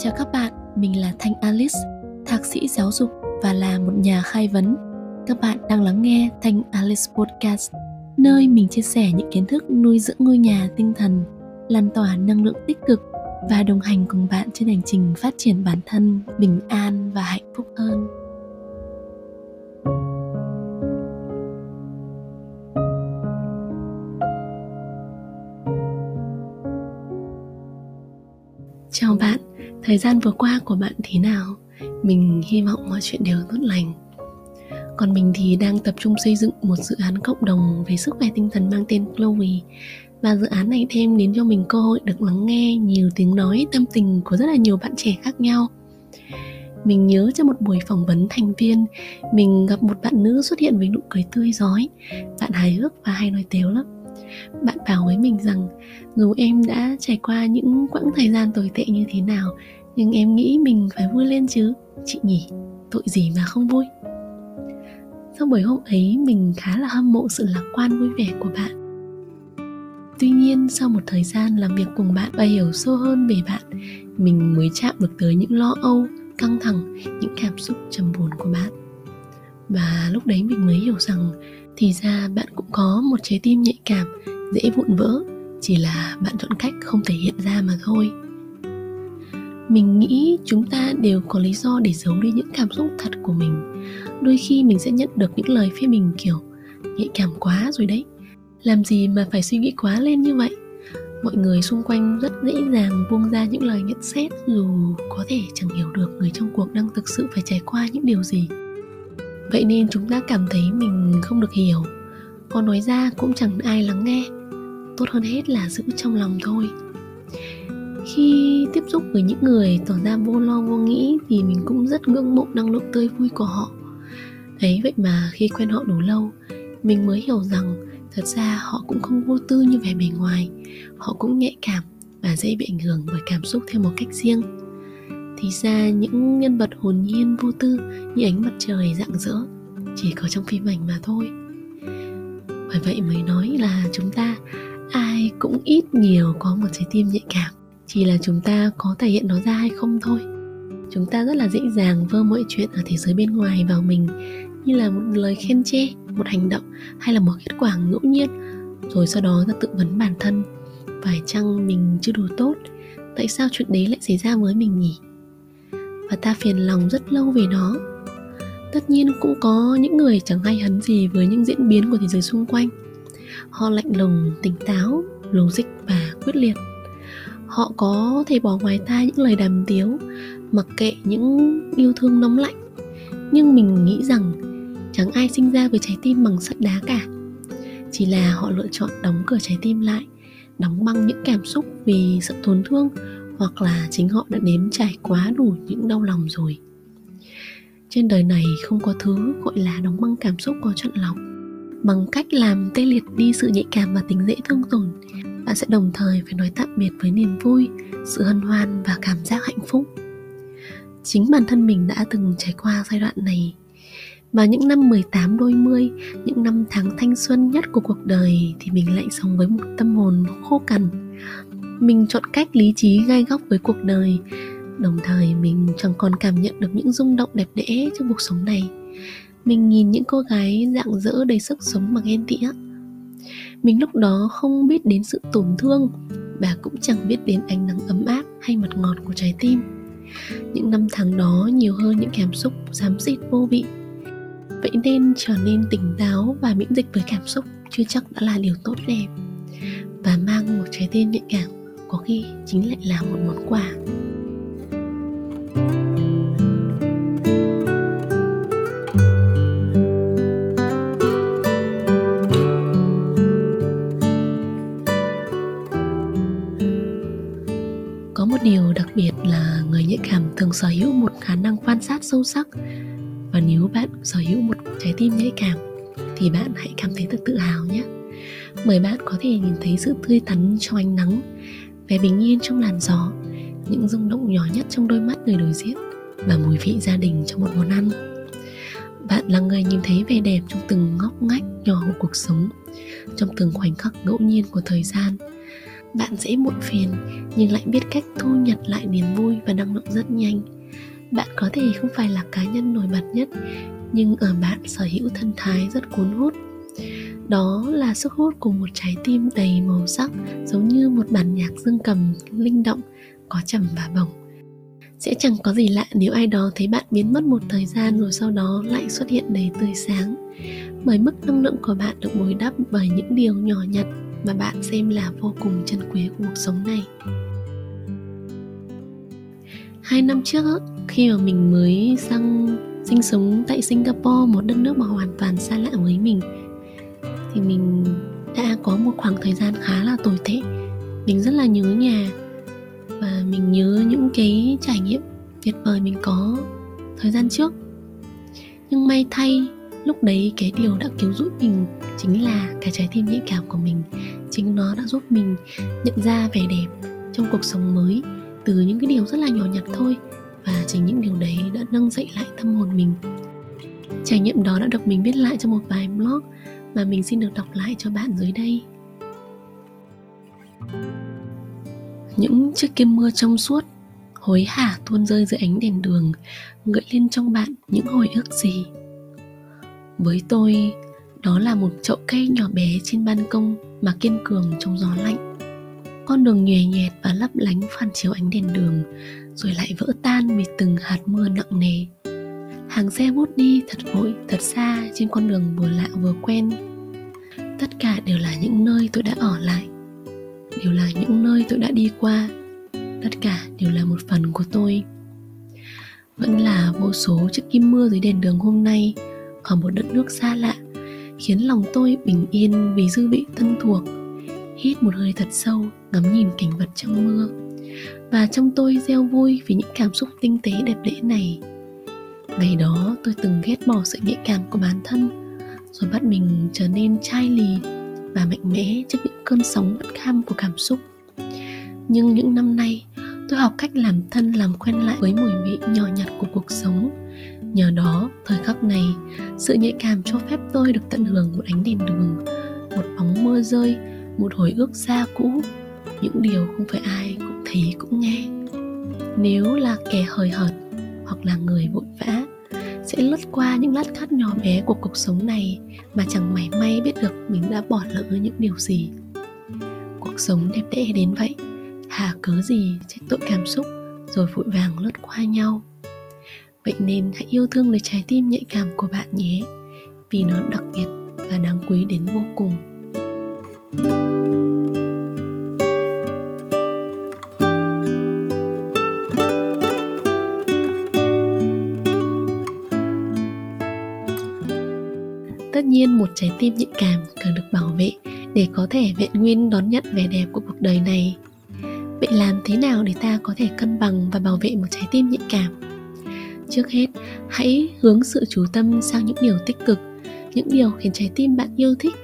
Chào các bạn, mình là Thanh Alice, thạc sĩ giáo dục và là một nhà khai vấn. Các bạn đang lắng nghe Thanh Alice Podcast, nơi mình chia sẻ những kiến thức nuôi dưỡng ngôi nhà tinh thần, lan tỏa năng lượng tích cực và đồng hành cùng bạn trên hành trình phát triển bản thân bình an và hạnh phúc hơn. Thời gian vừa qua của bạn thế nào? Mình hy vọng mọi chuyện đều tốt lành. Còn mình thì đang tập trung xây dựng một dự án cộng đồng về sức khỏe tinh thần mang tên Chloe và dự án này thêm đến cho mình cơ hội được lắng nghe nhiều tiếng nói tâm tình của rất là nhiều bạn trẻ khác nhau. Mình nhớ trong một buổi phỏng vấn thành viên, mình gặp một bạn nữ xuất hiện với nụ cười tươi rói. Bạn hài hước và hay nói tếu lắm bạn bảo với mình rằng, dù em đã trải qua những quãng thời gian tồi tệ như thế nào, nhưng em nghĩ mình phải vui lên chứ. Chị nhỉ, tội gì mà không vui? Sau buổi hôm ấy, mình khá là hâm mộ sự lạc quan vui vẻ của bạn. Tuy nhiên, sau một thời gian làm việc cùng bạn và hiểu sâu hơn về bạn, mình mới chạm được tới những lo âu, căng thẳng, những cảm xúc trầm buồn của bạn. Và lúc đấy mình mới hiểu rằng thì ra bạn cũng có một trái tim nhạy cảm, dễ vụn vỡ, chỉ là bạn chọn cách không thể hiện ra mà thôi. Mình nghĩ chúng ta đều có lý do để giấu đi những cảm xúc thật của mình. Đôi khi mình sẽ nhận được những lời phê bình kiểu, nhạy cảm quá rồi đấy, làm gì mà phải suy nghĩ quá lên như vậy? Mọi người xung quanh rất dễ dàng buông ra những lời nhận xét dù có thể chẳng hiểu được người trong cuộc đang thực sự phải trải qua những điều gì vậy nên chúng ta cảm thấy mình không được hiểu. Có nói ra cũng chẳng ai lắng nghe. Tốt hơn hết là giữ trong lòng thôi. Khi tiếp xúc với những người tỏ ra vô lo, vô nghĩ thì mình cũng rất ngưỡng mộ năng lượng tươi vui của họ. Ấy vậy mà khi quen họ đủ lâu, mình mới hiểu rằng thật ra họ cũng không vô tư như vẻ bề ngoài. Họ cũng nhạy cảm và dễ bị ảnh hưởng bởi cảm xúc theo một cách riêng thì ra những nhân vật hồn nhiên, vô tư như ánh mặt trời rạng rỡ chỉ có trong phim ảnh mà thôi. Bởi vậy mới nói là chúng ta ai cũng ít nhiều có một trái tim nhạy cảm, chỉ là chúng ta có thể hiện nó ra hay không thôi. Chúng ta rất là dễ dàng vơ mọi chuyện ở thế giới bên ngoài vào mình, như là một lời khen chê, một hành động hay là một kết quả ngẫu nhiên, rồi sau đó ta tự vấn bản thân. Phải chăng mình chưa đủ tốt? Tại sao chuyện đấy lại xảy ra với mình nhỉ? Và ta phiền lòng rất lâu về nó. Tất nhiên cũng có những người chẳng hay hấn gì với những diễn biến của thế giới xung quanh. Họ lạnh lùng, tỉnh táo logic và quyết liệt. Họ có thể bỏ ngoài tai những lời đàm tiếu, mặc kệ những yêu thương nóng lạnh. Nhưng mình nghĩ rằng chẳng ai sinh ra với trái tim bằng sắt đá cả. Chỉ là họ lựa chọn đóng cửa trái tim lại, đóng băng những cảm xúc vì sự tổn thương hoặc là chính họ đã nếm trải quá đủ những đau lòng rồi. Trên đời này không có thứ gọi là đóng băng cảm xúc có chọn lọc. Bằng cách làm tê liệt đi sự nhạy cảm và tính dễ thương tổn bạn sẽ đồng thời phải nói tạm biệt với niềm vui sự hân hoan và cảm giác hạnh phúc. Chính bản thân mình đã từng trải qua giai đoạn này. Và những năm 18 đôi mươi, những năm tháng thanh xuân nhất của cuộc đời thì mình lại sống với một tâm hồn khô cằn. Mình chọn cách lý trí gai góc với cuộc đời, đồng thời mình chẳng còn cảm nhận được những rung động đẹp đẽ trong cuộc sống này. Mình nhìn những cô gái dạng dỡ đầy sức sống mà ghen tị mình lúc đó không biết đến sự tổn thương và cũng chẳng biết đến ánh nắng ấm áp hay mật ngọt của trái tim. Những năm tháng đó nhiều hơn những cảm xúc xám xịt vô vị. Vậy nên trở nên tỉnh táo và miễn dịch với cảm xúc chưa chắc đã là điều tốt đẹp. Và mang một trái tim nhạy cảm có khi chính lại là một món quà. Có một điều đặc biệt là người nhạy cảm thường sở hữu một khả năng quan sát sâu sắc. Và nếu bạn sở hữu một trái tim nhạy cảm, thì bạn hãy cảm thấy thật tự hào nhé. Bởi bạn có thể nhìn thấy sự tươi tắn trong ánh nắng vẻ bình yên trong làn gió, những rung động nhỏ nhất trong đôi mắt người đối diện và mùi vị gia đình trong một món ăn. Bạn là người nhìn thấy vẻ đẹp trong từng ngóc ngách nhỏ của cuộc sống, trong từng khoảnh khắc ngẫu nhiên của thời gian. Bạn dễ muộn phiền, nhưng lại biết cách thu nhặt lại niềm vui và năng lượng rất nhanh. Bạn có thể không phải là cá nhân nổi bật nhất, nhưng ở bạn sở hữu thân thái rất cuốn hút đó là sức hút của một trái tim đầy màu sắc, giống như một bản nhạc dương cầm, linh động, có trầm và bổng. Sẽ chẳng có gì lạ nếu ai đó thấy bạn biến mất một thời gian rồi sau đó lại xuất hiện đầy tươi sáng. Bởi mức năng lượng của bạn được bồi đắp bởi những điều nhỏ nhặt mà bạn xem là vô cùng chân quý của cuộc sống này. Hai năm trước, khi mà mình mới sang, sinh sống tại Singapore, một đất nước mà hoàn toàn xa lạ với mình thì mình đã có một khoảng thời gian khá là tồi tệ. Mình rất là nhớ nhà và mình nhớ những cái trải nghiệm tuyệt vời mình có thời gian trước. Nhưng may thay, lúc đấy cái điều đã cứu giúp mình chính là cái trái tim nhạy cảm của mình. Chính nó đã giúp mình nhận ra vẻ đẹp trong cuộc sống mới từ những cái điều rất là nhỏ nhặt thôi và chính những điều đấy đã nâng dậy lại tâm hồn mình. Trải nghiệm đó đã được mình viết lại trong một vài blog mà mình xin được đọc lại cho bạn dưới đây. Những chiếc kim mưa trong suốt hối hả tuôn rơi dưới ánh đèn đường, gợi lên trong bạn những hồi ức gì. Với tôi, đó là một chậu cây nhỏ bé trên ban công mà kiên cường trong gió lạnh. Con đường nhòe nhẹt và lấp lánh phản chiếu ánh đèn đường, rồi lại vỡ tan vì từng hạt mưa nặng nề hàng xe vút đi thật vội, thật xa trên con đường vừa lạ vừa quen. Tất cả đều là những nơi tôi đã ở lại, đều là những nơi tôi đã đi qua. Tất cả đều là một phần của tôi. Vẫn là vô số chiếc kim mưa dưới đèn đường hôm nay ở một đất nước xa lạ, khiến lòng tôi bình yên vì dư vị thân thuộc. Hít một hơi thật sâu, ngắm nhìn cảnh vật trong mưa. Và trong tôi gieo vui vì những cảm xúc tinh tế đẹp đẽ này ngày đó tôi từng ghét bỏ sự nhạy cảm của bản thân, rồi bắt mình trở nên chai lì và mạnh mẽ trước những cơn sóng bất kham của cảm xúc. Nhưng những năm nay, tôi học cách làm thân làm quen lại với mùi vị nhỏ nhặt của cuộc sống. Nhờ đó, thời khắc này, sự nhạy cảm cho phép tôi được tận hưởng một ánh đèn đường, một bóng mưa rơi, một hồi ước xa cũ. Những điều không phải ai cũng thấy cũng nghe. Nếu là kẻ hời hợt hoặc là người vội vã sẽ lướt qua những lát cắt nhỏ bé của cuộc sống này mà chẳng mảy may biết được mình đã bỏ lỡ những điều gì. Cuộc sống đẹp đẽ đến vậy, hà cớ gì trách tội cảm xúc rồi vội vàng lướt qua nhau. Vậy nên hãy yêu thương lấy trái tim nhạy cảm của bạn nhé, vì nó đặc biệt và đáng quý đến vô cùng. Nhiên một trái tim nhạy cảm cần được bảo vệ để có thể vẹn nguyên đón nhận vẻ đẹp của cuộc đời này. Vậy làm thế nào để ta có thể cân bằng và bảo vệ một trái tim nhạy cảm? Trước hết, hãy hướng sự chú tâm sang những điều tích cực, những điều khiến trái tim bạn yêu thích,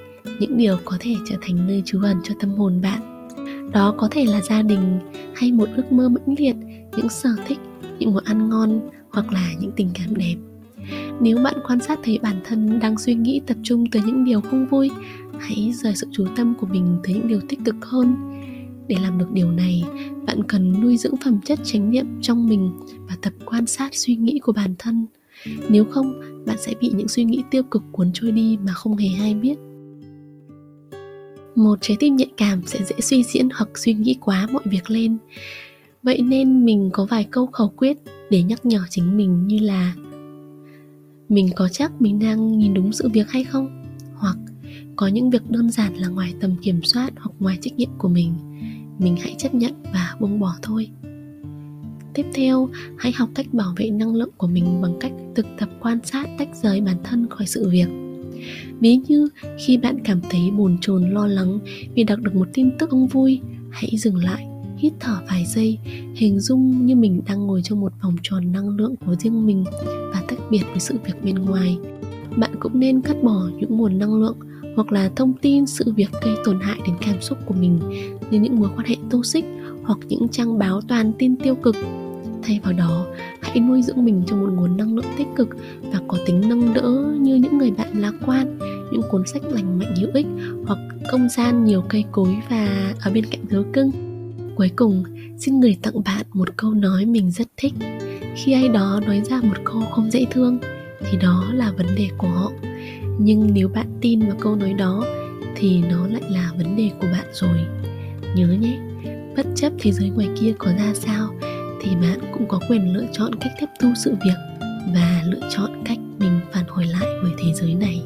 những điều có thể trở thành nơi trú ẩn cho tâm hồn bạn. Đó có thể là gia đình hay một ước mơ mãnh liệt, những sở thích, những món ăn ngon hoặc là những tình cảm đẹp nếu bạn quan sát thấy bản thân đang suy nghĩ tập trung tới những điều không vui, hãy rời sự chú tâm của mình tới những điều tích cực hơn. Để làm được điều này, bạn cần nuôi dưỡng phẩm chất chánh niệm trong mình và tập quan sát suy nghĩ của bản thân. Nếu không, bạn sẽ bị những suy nghĩ tiêu cực cuốn trôi đi mà không hề hay biết. Một trái tim nhạy cảm sẽ dễ suy diễn hoặc suy nghĩ quá mọi việc lên. Vậy nên mình có vài câu khẩu quyết để nhắc nhở chính mình như là mình có chắc mình đang nhìn đúng sự việc hay không? Hoặc có những việc đơn giản là ngoài tầm kiểm soát hoặc ngoài trách nhiệm của mình mình hãy chấp nhận và buông bỏ thôi. Tiếp theo, hãy học cách bảo vệ năng lượng của mình bằng cách thực tập quan sát tách rời bản thân khỏi sự việc. Ví như khi bạn cảm thấy bồn chồn, lo lắng vì đọc được một tin tức không vui, hãy dừng lại, hít thở vài giây, hình dung như mình đang ngồi trong một vòng tròn năng lượng của riêng mình biệt với sự việc bên ngoài. Bạn cũng nên cắt bỏ những nguồn năng lượng hoặc là thông tin sự việc gây tổn hại đến cảm xúc của mình như những mối quan hệ toxic hoặc những trang báo toàn tin tiêu cực. Thay vào đó, hãy nuôi dưỡng mình trong một nguồn năng lượng tích cực và có tính nâng đỡ như những người bạn lạc quan, những cuốn sách lành mạnh hữu ích hoặc không gian nhiều cây cối và ở bên cạnh thú cưng. Cuối cùng, xin gửi tặng bạn một câu nói mình rất thích khi ai đó nói ra một câu không dễ thương, thì đó là vấn đề của họ. Nhưng nếu bạn tin vào câu nói đó, thì nó lại là vấn đề của bạn rồi. Nhớ nhé, bất chấp thế giới ngoài kia có ra sao, thì bạn cũng có quyền lựa chọn cách tiếp thu sự việc và lựa chọn cách mình phản hồi lại với thế giới này.